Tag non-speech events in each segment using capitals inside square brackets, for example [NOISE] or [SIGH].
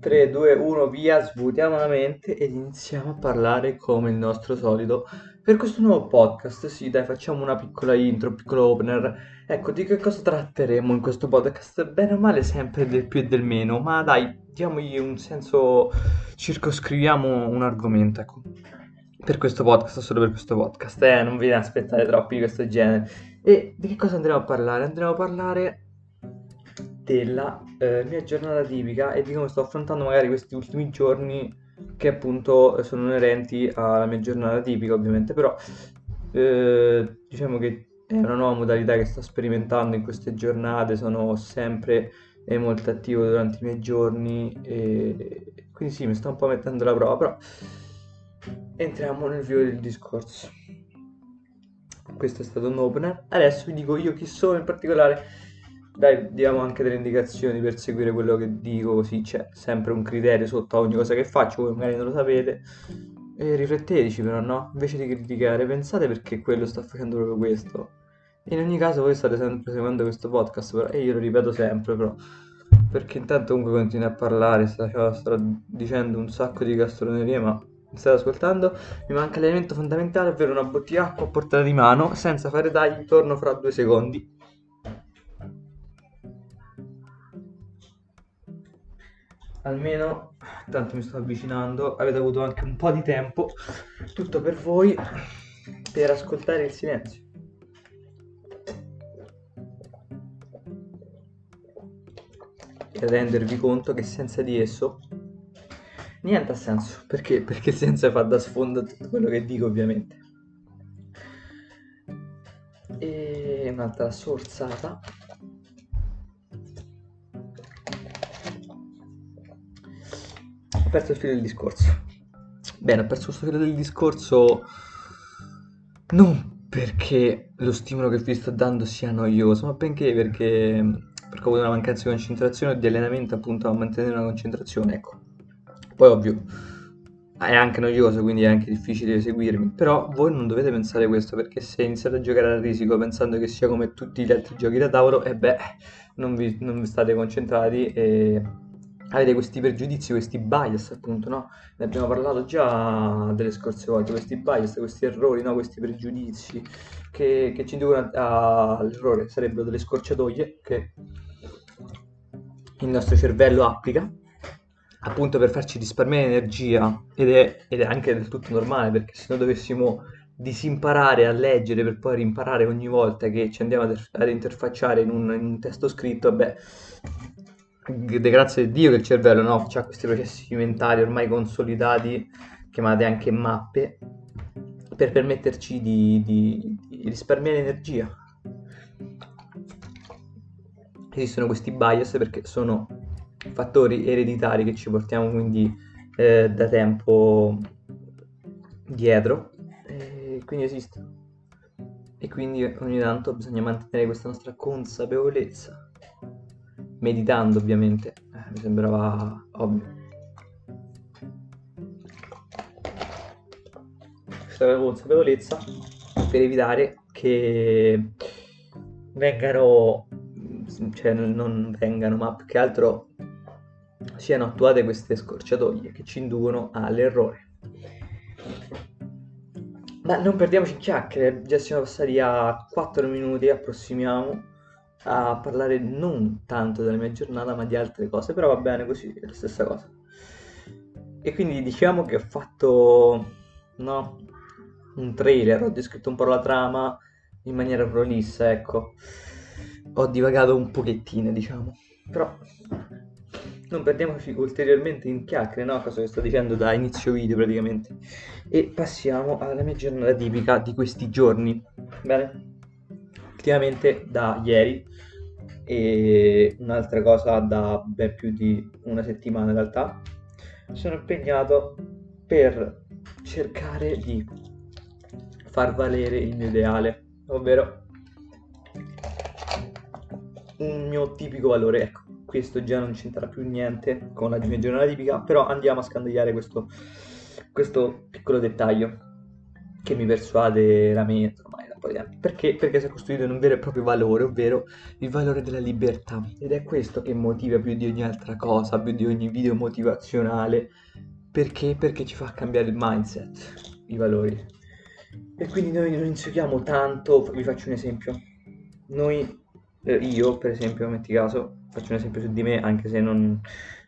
3, 2, 1, via, svuotiamo la mente ed iniziamo a parlare come il nostro solito per questo nuovo podcast. Sì, dai, facciamo una piccola intro, un piccolo opener. Ecco, di che cosa tratteremo in questo podcast? Bene o male, sempre del più e del meno, ma dai, diamogli un senso, circoscriviamo un argomento, ecco. Per questo podcast, solo per questo podcast, eh, non vi aspettate troppi di questo genere. E di che cosa andremo a parlare? Andremo a parlare della eh, mia giornata tipica e di come sto affrontando magari questi ultimi giorni che appunto sono inerenti alla mia giornata tipica ovviamente, però eh, diciamo che è una nuova modalità che sto sperimentando in queste giornate, sono sempre molto attivo durante i miei giorni e quindi sì, mi sto un po' mettendo alla prova, però entriamo nel vivo del discorso. Questo è stato un opener. Adesso vi dico io chi sono in particolare dai, diamo anche delle indicazioni per seguire quello che dico, così c'è sempre un criterio sotto ogni cosa che faccio, voi magari non lo sapete. E rifletteteci però, no? Invece di criticare, pensate perché quello sta facendo proprio questo. In ogni caso voi state sempre seguendo questo podcast, però, e io lo ripeto sempre, però. Perché intanto comunque continui a parlare, sto, sto dicendo un sacco di castronerie, ma mi state ascoltando? Mi manca l'elemento fondamentale, ovvero una bottiglia acqua a portata di mano, senza fare tagli, torno fra due secondi. Almeno tanto mi sto avvicinando avete avuto anche un po' di tempo tutto per voi per ascoltare il silenzio. E rendervi conto che senza di esso niente ha senso. Perché? Perché senza fa da sfondo tutto quello che dico ovviamente. E un'altra sorsata perso il filo del discorso. Bene, ho perso questo filo del discorso non perché lo stimolo che vi sto dando sia noioso, ma benché perché, perché ho avuto una mancanza di concentrazione o di allenamento appunto a mantenere una concentrazione, ecco. Poi ovvio, è anche noioso, quindi è anche difficile seguirmi, però voi non dovete pensare questo, perché se iniziate a giocare a risico pensando che sia come tutti gli altri giochi da tavolo, e beh, non vi, non vi state concentrati e avete questi pregiudizi, questi bias, appunto, no? Ne abbiamo parlato già delle scorse volte, questi bias, questi errori, no? Questi pregiudizi che, che ci inducono all'errore, sarebbero delle scorciatoie che il nostro cervello applica appunto per farci risparmiare energia ed è, ed è anche del tutto normale perché se noi dovessimo disimparare a leggere per poi rimparare ogni volta che ci andiamo ad, ad interfacciare in un, in un testo scritto, beh, grazie a Dio che il cervello no, ha questi processi mentali ormai consolidati, chiamate anche mappe, per permetterci di, di, di risparmiare energia. Esistono questi bias perché sono fattori ereditari che ci portiamo quindi eh, da tempo dietro, e quindi esistono. E quindi ogni tanto bisogna mantenere questa nostra consapevolezza meditando ovviamente, eh, mi sembrava ovvio. Questa consapevolezza per evitare che vengano, cioè non vengano, ma più che altro siano attuate queste scorciatoie che ci inducono all'errore. Ma non perdiamoci in chiacchiere, già siamo passati a 4 minuti, approssimiamo a parlare non tanto della mia giornata ma di altre cose, però va bene così, è la stessa cosa. E quindi diciamo che ho fatto no, un trailer, ho descritto un po' la trama in maniera prolissa, ecco. Ho divagato un pochettino, diciamo. Però non perdiamoci ulteriormente in chiacchiere, no? Cosa che sto dicendo da inizio video praticamente. E passiamo alla mia giornata tipica di questi giorni. Bene? Ultimamente da ieri. E un'altra cosa da ben più di una settimana in realtà, sono impegnato per cercare di far valere il mio ideale, ovvero un mio tipico valore. Ecco, questo già non c'entra più niente con la giornata tipica, però andiamo a scandagliare questo, questo piccolo dettaglio che mi persuade veramente ormai di anni. Perché? Perché si è costruito in un vero e proprio valore, ovvero il valore della libertà. Ed è questo che motiva più di ogni altra cosa, più di ogni video motivazionale. Perché? Perché ci fa cambiare il mindset, i valori. E quindi noi non insegniamo tanto, vi faccio un esempio. Noi, eh, io per esempio, metti caso, faccio un esempio su di me, anche se non,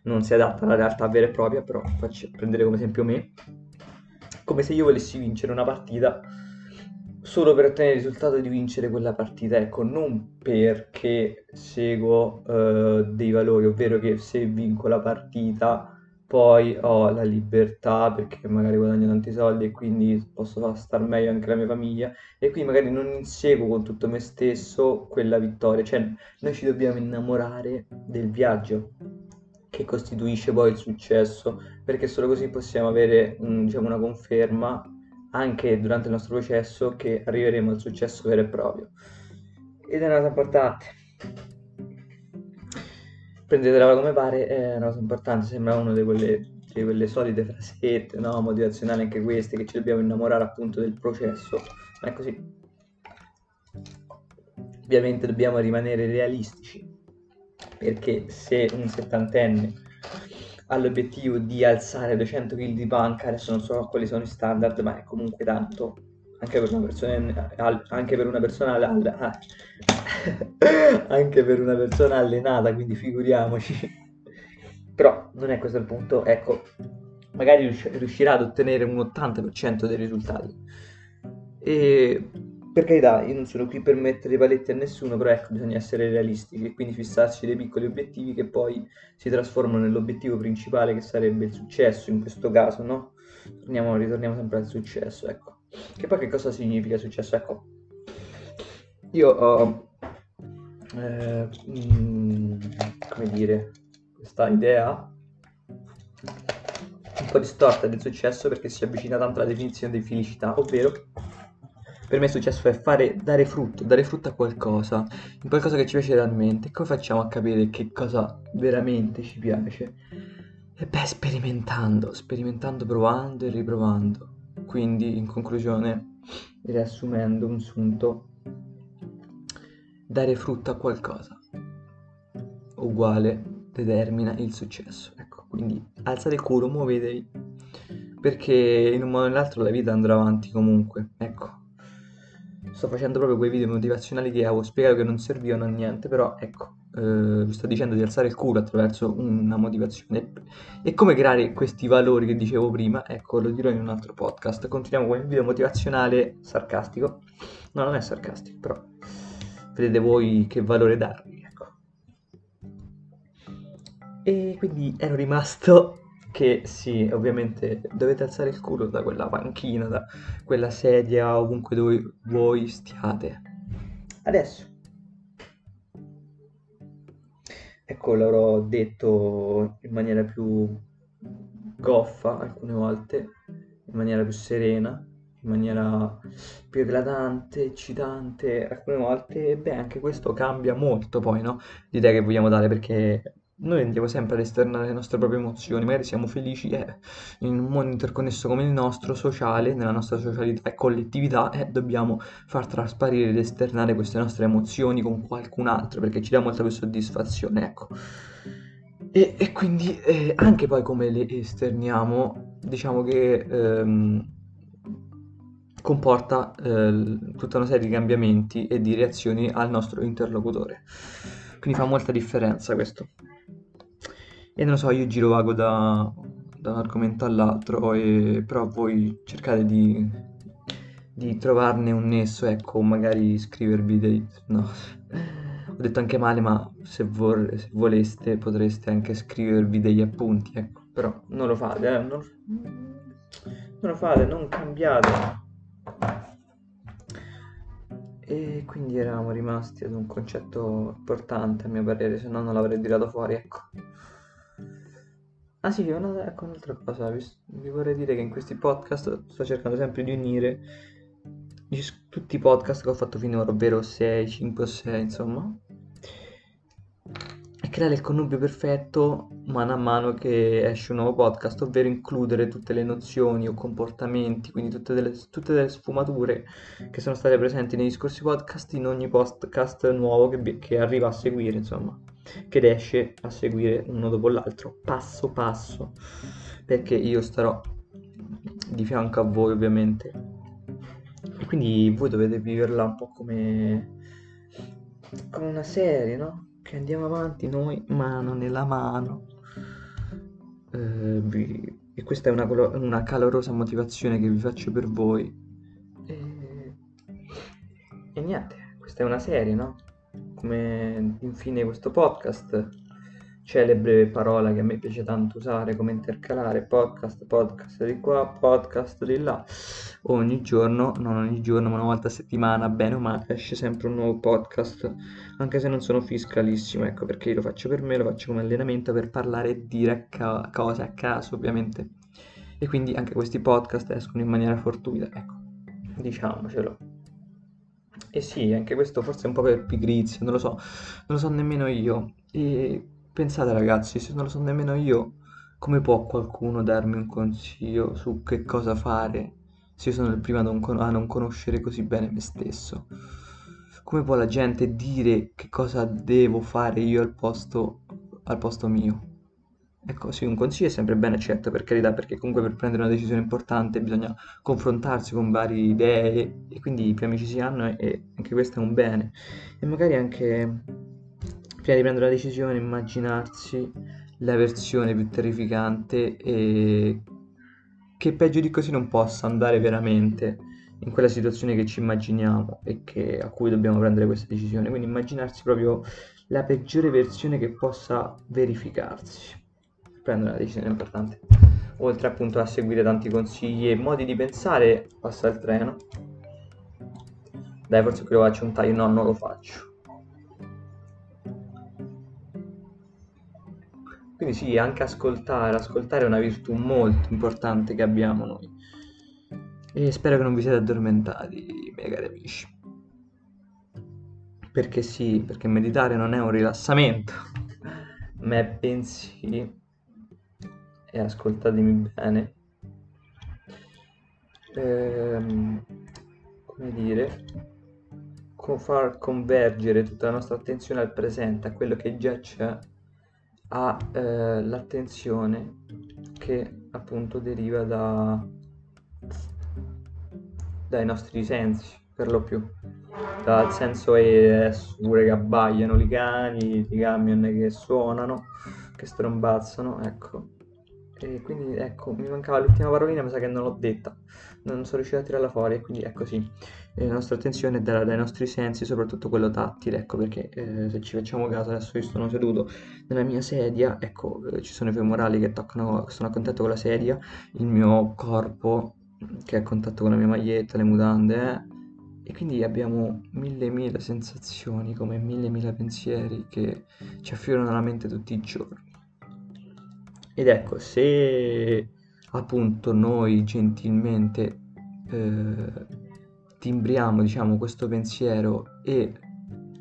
non si adatta alla realtà vera e propria, però faccio prendere come esempio me come se io volessi vincere una partita solo per ottenere il risultato di vincere quella partita, ecco, non perché seguo uh, dei valori, ovvero che se vinco la partita poi ho la libertà perché magari guadagno tanti soldi e quindi posso far star meglio anche la mia famiglia e quindi magari non inseguo con tutto me stesso quella vittoria, cioè noi ci dobbiamo innamorare del viaggio che costituisce poi il successo, perché solo così possiamo avere diciamo, una conferma anche durante il nostro processo che arriveremo al successo vero e proprio. Ed è una cosa importante. Prendetela come pare, è una cosa importante, sembra una di quelle, di quelle solite frasette, no? motivazionali anche queste, che ci dobbiamo innamorare appunto del processo, ma è così. Ovviamente dobbiamo rimanere realistici, perché se un settantenne ha l'obiettivo di alzare 200 kg di panca, adesso non so quali sono i standard, ma è comunque tanto, anche per una persona, anche per una persona, [LAUGHS] anche per una persona allenata, quindi figuriamoci. [LAUGHS] Però non è questo il punto, ecco, magari riuscirà ad ottenere un 80% dei risultati. E per carità, io non sono qui per mettere i paletti a nessuno, però ecco, bisogna essere realistici e quindi fissarci dei piccoli obiettivi che poi si trasformano nell'obiettivo principale che sarebbe il successo in questo caso, no? Torniamo, ritorniamo sempre al successo, ecco. Che poi che cosa significa successo? Ecco, io ho, eh, mm, come dire, questa idea un po' distorta del successo perché si avvicina tanto alla definizione di felicità, ovvero per me successo è fare, dare frutto, dare frutto a qualcosa, in qualcosa che ci piace realmente. Come facciamo a capire che cosa veramente ci piace? E beh, sperimentando, sperimentando, provando e riprovando. Quindi, in conclusione, riassumendo un sunto, dare frutto a qualcosa uguale determina il successo. Ecco, quindi alzate il culo, muovetevi, perché in un modo o nell'altro la vita andrà avanti comunque. Ecco, sto facendo proprio quei video motivazionali che avevo spiegato che non servivano a niente, però ecco, eh, vi sto dicendo di alzare il culo attraverso una motivazione. E come creare questi valori che dicevo prima, ecco, lo dirò in un altro podcast. Continuiamo con il video motivazionale sarcastico. No, non è sarcastico, però vedete voi che valore dargli, ecco. E quindi ero rimasto che sì, ovviamente dovete alzare il culo da quella panchina, da quella sedia, ovunque dove voi stiate. Adesso. Ecco, l'avrò detto in maniera più goffa alcune volte, in maniera più serena, in maniera più eclatante, eccitante alcune volte. Beh, anche questo cambia molto poi, no? L'idea che vogliamo dare perché noi andiamo sempre ad esternare le nostre proprie emozioni, magari siamo felici eh, in un mondo interconnesso come il nostro, sociale, nella nostra socialità e collettività, eh, dobbiamo far trasparire ed esternare queste nostre emozioni con qualcun altro perché ci dà molta più soddisfazione, ecco. E, e quindi eh, anche poi come le esterniamo, diciamo che ehm, comporta eh, tutta una serie di cambiamenti e di reazioni al nostro interlocutore. Quindi fa molta differenza questo. E non lo so, io giro vago da, da un argomento all'altro, e, però voi cercate di, di trovarne un nesso, ecco, magari scrivervi dei... no, ho detto anche male, ma se, vor, se voleste potreste anche scrivervi degli appunti, ecco, però non lo fate, eh, non, non lo fate, non cambiate. E quindi eravamo rimasti ad un concetto importante a mio parere, se no non l'avrei tirato fuori, ecco. Ah sì, una, ecco un'altra cosa, vi, vi, vorrei dire che in questi podcast sto cercando sempre di unire tutti i podcast che ho fatto finora, ovvero 6, 5 o 6, insomma. E creare il connubio perfetto mano a mano che esce un nuovo podcast, ovvero includere tutte le nozioni o comportamenti, quindi tutte delle, tutte delle sfumature che sono state presenti negli scorsi podcast in ogni podcast nuovo che, che arriva a seguire, insomma, che esce a seguire uno dopo l'altro, passo passo, perché io starò di fianco a voi ovviamente. E quindi voi dovete viverla un po' come, come una serie, no? che andiamo avanti noi mano nella mano. Eh, e questa è una, una, calorosa motivazione che vi faccio per voi. E, e niente, questa è una serie, no? Come infine questo podcast celebre parola che a me piace tanto usare come intercalare podcast, podcast di qua, podcast di là. Ogni giorno, non ogni giorno, ma una volta a settimana, bene o male, esce sempre un nuovo podcast, anche se non sono fiscalissimo, ecco perché io lo faccio per me, lo faccio come allenamento per parlare e dire ca- cose a caso, ovviamente. E quindi anche questi podcast escono in maniera fortuita, ecco, diciamocelo. E sì, anche questo forse è un po' per pigrizia, non lo so, non lo so nemmeno io. E Pensate ragazzi, se non lo so nemmeno io, come può qualcuno darmi un consiglio su che cosa fare se io sono il primo a non, con- a non conoscere così bene me stesso? Come può la gente dire che cosa devo fare io al posto, al posto mio? Ecco, sì, un consiglio è sempre bene, certo, per carità, perché comunque per prendere una decisione importante bisogna confrontarsi con varie idee e quindi più amici si hanno e, anche questo è un bene. E magari anche prima di prendere la decisione immaginarsi la versione più terrificante e che peggio di così non possa andare veramente in quella situazione che ci immaginiamo e che, a cui dobbiamo prendere questa decisione. Quindi immaginarsi proprio la peggiore versione che possa verificarsi. Prendere una decisione importante. Oltre appunto a seguire tanti consigli e modi di pensare, passa il treno. Dai, forse qui lo faccio un taglio. No, non lo faccio. Quindi sì, anche ascoltare, ascoltare è una virtù molto importante che abbiamo noi. E spero che non vi siate addormentati, miei cari amici. Perché sì, perché meditare non è un rilassamento, [LAUGHS] ma è bensì, e ascoltatemi bene, ehm, come dire, far convergere tutta la nostra attenzione al presente, a quello che già c'è ha eh, che appunto deriva da, dai nostri sensi per lo più. Dal senso è pure che abbaiano i cani i camion che suonano che strombazzano ecco e quindi ecco mi mancava l'ultima parolina mi sa che non l'ho detta non sono riuscito a tirarla fuori e quindi è così la nostra attenzione è dai, dai nostri sensi, soprattutto quello tattile, ecco perché eh, se ci facciamo caso adesso io sono seduto nella mia sedia, ecco eh, ci sono i femorali che toccano, sono a contatto con la sedia, il mio corpo che è a contatto con la mia maglietta, le mutande, eh, e quindi abbiamo mille mille sensazioni, come mille mille pensieri che ci affiorano alla mente tutti i giorni. Ed ecco, se appunto noi gentilmente eh, timbriamo, diciamo, questo pensiero e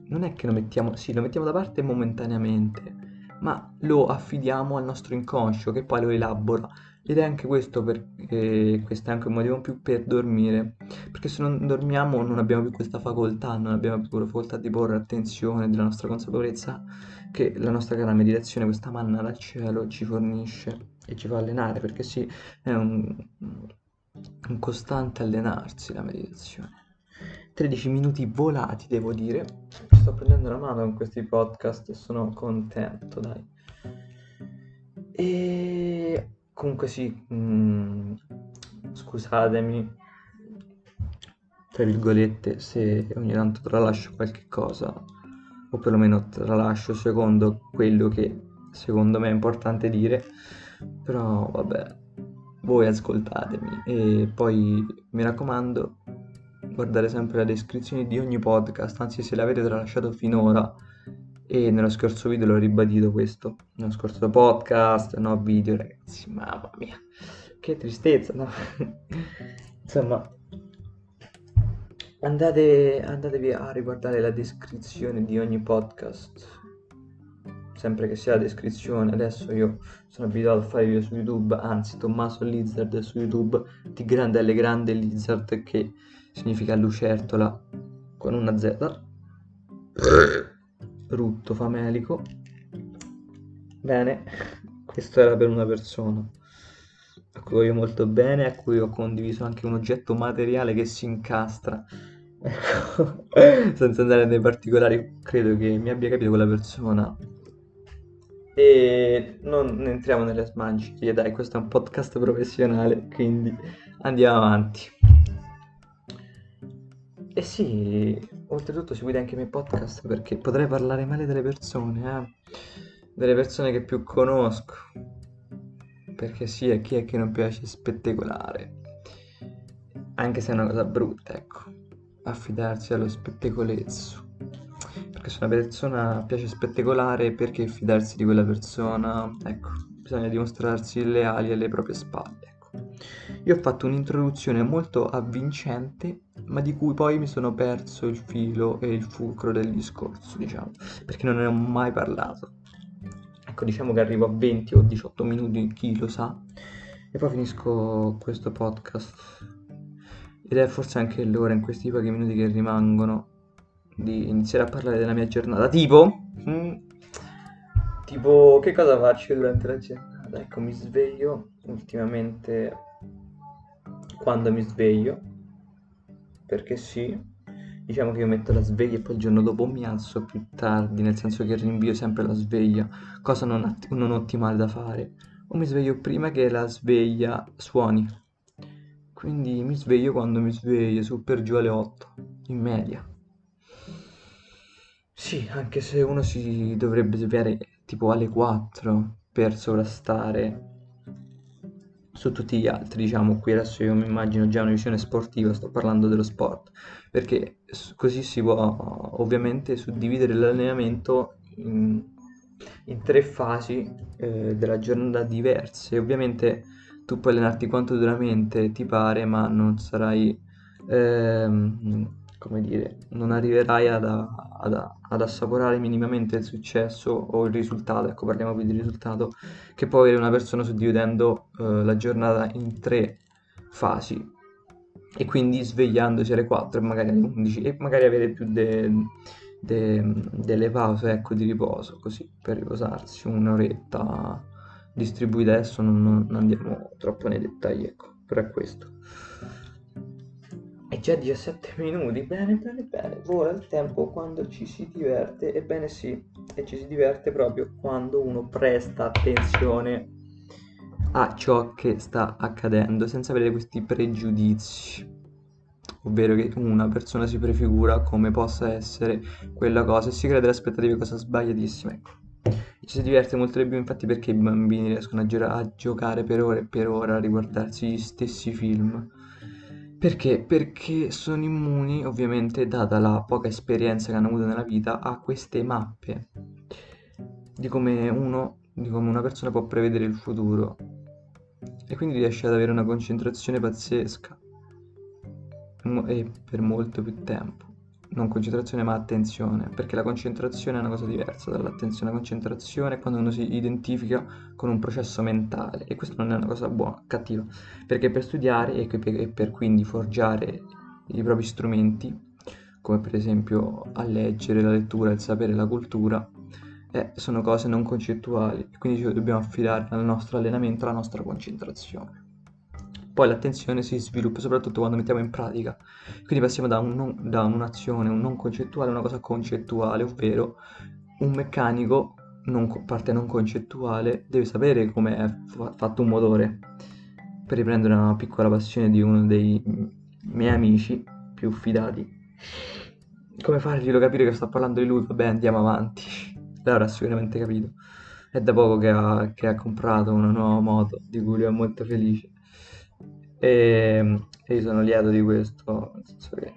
non è che lo mettiamo, sì, lo mettiamo da parte momentaneamente, ma lo affidiamo al nostro inconscio che poi lo elabora. Ed è anche questo perché questo è anche un motivo in più per dormire, perché se non dormiamo non abbiamo più questa facoltà, non abbiamo più la facoltà di porre attenzione della nostra consapevolezza che la nostra cara meditazione, questa manna dal cielo, ci fornisce e ci fa allenare, perché sì, è un, un costante allenarsi la meditazione. 13 minuti volati, devo dire. Sto prendendo la mano con questi podcast e sono contento, dai. E comunque sì, mh, mm, scusatemi, tra virgolette, se ogni tanto tralascio qualche cosa, o perlomeno tralascio secondo quello che secondo me è importante dire, però vabbè, voi ascoltatemi. E poi mi raccomando guardare sempre la descrizione di ogni podcast, anzi se l'avete tralasciato finora e nello scorso video l'ho ribadito questo, nello scorso podcast, no video ragazzi, mamma mia, che tristezza, no? [LAUGHS] Insomma, andate, andatevi a riguardare la descrizione di ogni podcast sempre che sia la descrizione. Adesso io sono abituato a fare video su YouTube, anzi Tommaso Lizard su YouTube, di grande alle grande Lizard che significa lucertola con una Z. [LAUGHS] Rutto famelico. Bene, questo era per una persona a cui voglio molto bene, a cui ho condiviso anche un oggetto materiale che si incastra. [LAUGHS] Ecco, senza andare nei particolari, credo che mi abbia capito quella persona. E non entriamo nelle smanciche, dai, questo è un podcast professionale, quindi andiamo avanti. E sì, oltretutto seguite anche i miei podcast perché potrei parlare male delle persone, eh? delle persone che più conosco. Perché sì, a chi è che non piace spettacolare? Anche se è una cosa brutta, ecco, affidarsi allo spettacolezzo. Perché se una persona piace spettacolare, perché fidarsi di quella persona? Ecco, bisogna dimostrarsi leali alle proprie spalle. Io ho fatto un'introduzione molto avvincente, ma di cui poi mi sono perso il filo e il fulcro del discorso, diciamo, perché non ne ho mai parlato. Ecco, diciamo che arrivo a 20 o 18 minuti, chi lo sa, e poi finisco questo podcast. Ed è forse anche l'ora in questi pochi minuti che rimangono di iniziare a parlare della mia giornata. Tipo, mm, tipo, che cosa faccio durante la giornata? Ecco, mi sveglio ultimamente quando mi sveglio, perché sì, diciamo che io metto la sveglia e poi il giorno dopo mi alzo più tardi, nel senso che rinvio sempre la sveglia, cosa non, att- non ottimale da fare, o mi sveglio prima che la sveglia suoni. Quindi mi sveglio quando mi sveglio, su per giù alle 8, in media. Sì, anche se uno si dovrebbe svegliare tipo alle 4 per sovrastare su tutti gli altri, diciamo, qui adesso io mi immagino già una visione sportiva, sto parlando dello sport, perché così si può ovviamente suddividere l'allenamento in, in tre fasi eh, della giornata diverse, ovviamente tu puoi allenarti quanto duramente ti pare, ma non sarai... Ehm, come dire, non arriverai ad, ad, ad, assaporare minimamente il successo o il risultato, ecco parliamo qui di risultato, che può avere una persona suddividendo eh, la giornata in tre fasi e quindi svegliandosi alle 4 e magari alle 11 e magari avere più de, de, delle pause ecco, di riposo, così per riposarsi un'oretta distribuita adesso non, non andiamo troppo nei dettagli, ecco, però è questo. E già 17 [LAUGHS] minuti, bene, bene, bene. Vola il tempo quando ci si diverte, ebbene sì, e ci si diverte proprio quando uno presta attenzione a ciò che sta accadendo, senza avere questi pregiudizi. Ovvero che una persona si prefigura come possa essere quella cosa e si crea delle aspettative cosa sbagliatissime. Ecco. Ci si diverte molto di più infatti perché i bambini riescono a, gi- a giocare per ore e per ore, a riguardarsi gli stessi film perché? Perché sono immuni, ovviamente, data la poca esperienza che hanno avuto nella vita, a queste mappe di come uno, di come una persona può prevedere il futuro. E quindi riesce ad avere una concentrazione pazzesca. E per molto più tempo non concentrazione ma attenzione, perché la concentrazione è una cosa diversa dall'attenzione. La concentrazione è quando uno si identifica con un processo mentale e questo non è una cosa buona, cattiva, perché per studiare e per quindi forgiare i propri strumenti, come per esempio a leggere, la lettura, il sapere, la cultura, eh, sono cose non concettuali, quindi dobbiamo affidare al nostro allenamento, alla nostra concentrazione poi l'attenzione si sviluppa soprattutto quando mettiamo in pratica. Quindi passiamo da, un non, da un'azione, un non concettuale una cosa concettuale, ovvero un meccanico, non, parte non concettuale, deve sapere come è fatto un motore. Per riprendere una piccola passione di uno dei miei amici più fidati. Come farglielo capire che sto parlando di lui? Vabbè, andiamo avanti. [LAUGHS] L'avrà sicuramente capito. È da poco che ha, che ha comprato una nuova moto, di cui lui è molto felice. E, e io sono lieto di questo, senso che,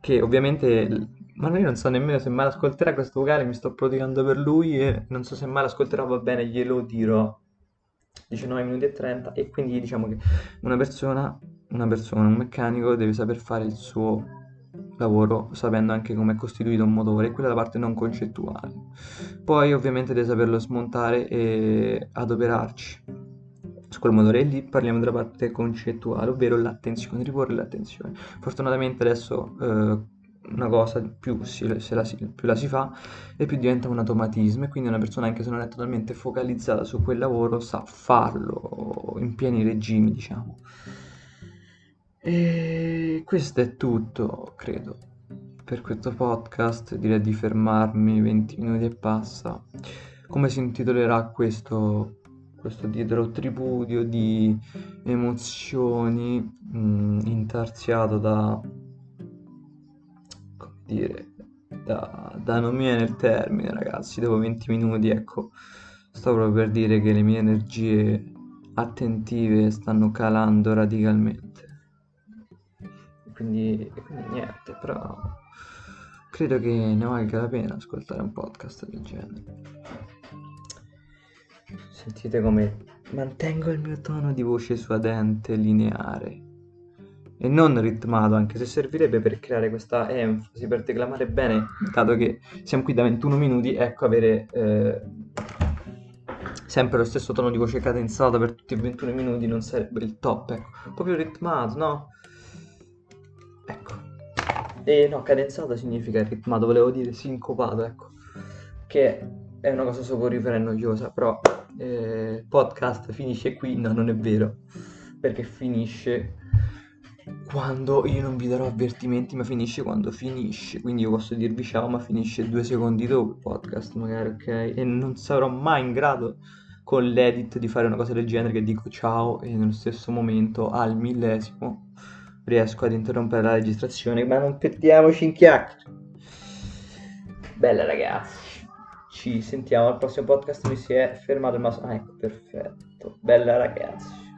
che ovviamente, ma io non so nemmeno se mai ascolterà questo vocale, mi sto prodigando per lui e non so se mai l'ascolterà, va bene, glielo dirò. 19 minuti e 30 e quindi diciamo che una persona, una persona, un meccanico deve saper fare il suo lavoro sapendo anche come è costituito un motore, quella è la parte non concettuale. Poi ovviamente devi saperlo smontare e adoperarci su quel motore lì parliamo della parte concettuale, ovvero l'attenzione, riporre l'attenzione. Fortunatamente adesso eh, una cosa più, si, la si, più la si fa e più diventa un automatismo e quindi una persona anche se non è totalmente focalizzata su quel lavoro sa farlo in pieni regimi diciamo. E questo è tutto credo per questo podcast. Direi di fermarmi 20 minuti e passa. Come si intitolerà questo questo dietro tripudio di emozioni mh, mm, intarsiato da dire, da, da non mi viene il termine ragazzi, dopo 20 minuti ecco, sto proprio per dire che le mie energie attentive stanno calando radicalmente. Quindi, quindi niente, però credo che ne valga la pena ascoltare un podcast del genere. Sentite come mantengo il mio tono di voce suadente, lineare e non ritmato, anche se servirebbe per creare questa enfasi, per declamare bene, dato che siamo qui da 21 minuti, ecco avere eh, sempre lo stesso tono di voce cadenzato per tutti i 21 minuti non sarebbe il top, ecco, più ritmato, no? Ecco. E no, cadenzato significa ritmato, volevo dire sincopato, ecco, che è una cosa soporifera e noiosa, però eh, podcast finisce qui, no, non è vero, perché finisce quando io non vi darò avvertimenti, ma finisce quando finisce. Quindi io posso dirvi ciao, ma finisce due secondi dopo il podcast, magari, ok? E non sarò mai in grado con l'edit di fare una cosa del genere che dico ciao e nello stesso momento al millesimo riesco ad interrompere la registrazione, ma non perdiamoci in chiacchiere. Bella ragazzi, ci sentiamo al prossimo podcast, mi si è fermato il maso. Ah, ecco, perfetto. Bella ragazzi.